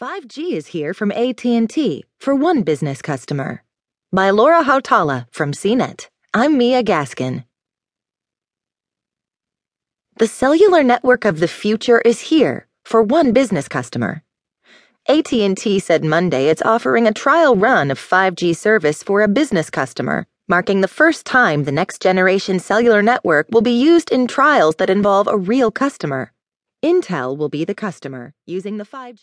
5G is here from AT&T for one business customer. By Laura Hautala from CNET. I'm Mia Gaskin. The cellular network of the future is here for one business customer. AT&T said Monday it's offering a trial run of 5G service for a business customer, marking the first time the next generation cellular network will be used in trials that involve a real customer. Intel will be the customer using the 5G